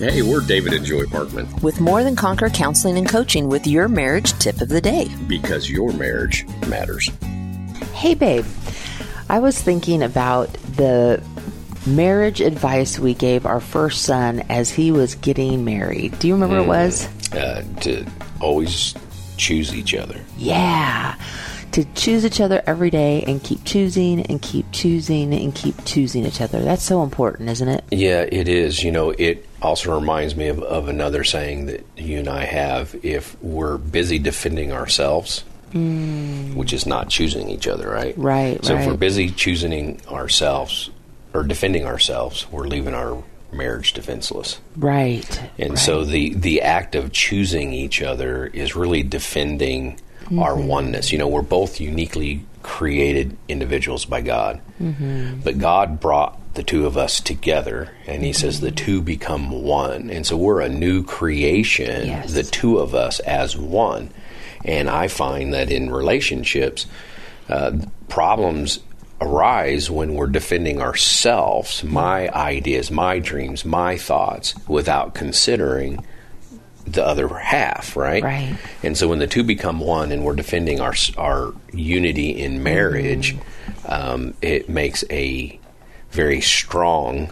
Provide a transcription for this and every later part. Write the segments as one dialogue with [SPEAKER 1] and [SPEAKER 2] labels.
[SPEAKER 1] Hey, we're David and Joy Parkman
[SPEAKER 2] with More Than Conquer Counseling and Coaching with your marriage tip of the day.
[SPEAKER 1] because your marriage matters.
[SPEAKER 3] Hey, babe. I was thinking about the marriage advice we gave our first son as he was getting married. Do you remember
[SPEAKER 1] Mm.
[SPEAKER 3] it was?
[SPEAKER 1] Uh, to always choose each other.
[SPEAKER 3] Yeah. To choose each other every day and keep choosing and keep choosing and keep choosing each other. That's so important, isn't it?
[SPEAKER 1] Yeah, it is. You know, it also reminds me of, of another saying that you and I have. If we're busy defending ourselves, mm. which is not choosing each other, right?
[SPEAKER 3] Right,
[SPEAKER 1] So if we're busy choosing ourselves or defending ourselves, we're leaving our marriage defenseless.
[SPEAKER 3] Right.
[SPEAKER 1] And
[SPEAKER 3] right.
[SPEAKER 1] so the the act of choosing each other is really defending our
[SPEAKER 3] Mm-hmm.
[SPEAKER 1] oneness. You know, we're both uniquely created individuals by God,
[SPEAKER 3] Mm-hmm.
[SPEAKER 1] but God brought the two of us together, and He says
[SPEAKER 3] Mm-hmm.
[SPEAKER 1] the two become one. And so we're a new creation,
[SPEAKER 3] Yes.
[SPEAKER 1] the two of us as one. And I find that in relationships, uh, problems arise when we're defending ourselves, my ideas, my dreams, my thoughts, without considering the other half, right?
[SPEAKER 3] Right.
[SPEAKER 1] And so when the two become one and we're defending our our unity in marriage, um, it makes a very strong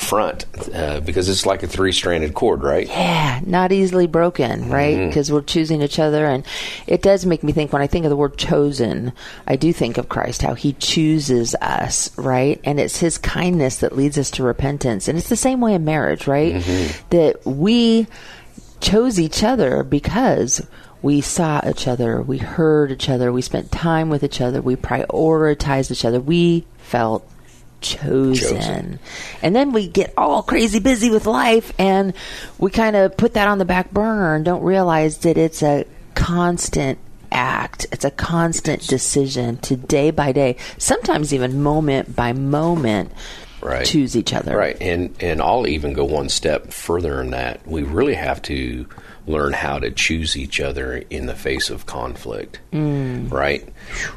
[SPEAKER 1] front uh, because it's like a three stranded cord, right?
[SPEAKER 3] Yeah, not easily broken, right?
[SPEAKER 1] Mm-hmm.
[SPEAKER 3] Because we're choosing each other. And it does make me think when I think of the word chosen, I do think of Christ, how he chooses us, right? And it's his kindness that leads us to repentance. And it's the same way in marriage, right?
[SPEAKER 1] Mm-hmm.
[SPEAKER 3] That we chose each other because we saw each other, we heard each other, we spent time with each other, we prioritized each other, we felt chosen.
[SPEAKER 1] Chosen.
[SPEAKER 3] And then we get all crazy busy with life and we kind of put that on the back burner and don't realize that it's a constant act. It's a constant decision to day by day, sometimes even moment by moment
[SPEAKER 1] Right.
[SPEAKER 3] choose each other.
[SPEAKER 1] Right, and and I'll even go one step further in that. We really have to learn how to choose each other in the face of conflict. Mm. Right?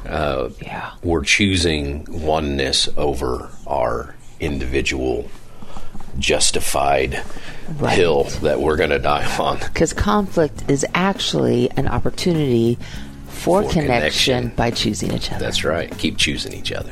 [SPEAKER 1] Uh,
[SPEAKER 3] Yeah.
[SPEAKER 1] we're choosing oneness over our individual justified
[SPEAKER 3] Right.
[SPEAKER 1] hill that we're going to die on.
[SPEAKER 3] Because conflict is actually an opportunity for,
[SPEAKER 1] For
[SPEAKER 3] connection,
[SPEAKER 1] connection.
[SPEAKER 3] by choosing each other.
[SPEAKER 1] That's right. Keep choosing each other.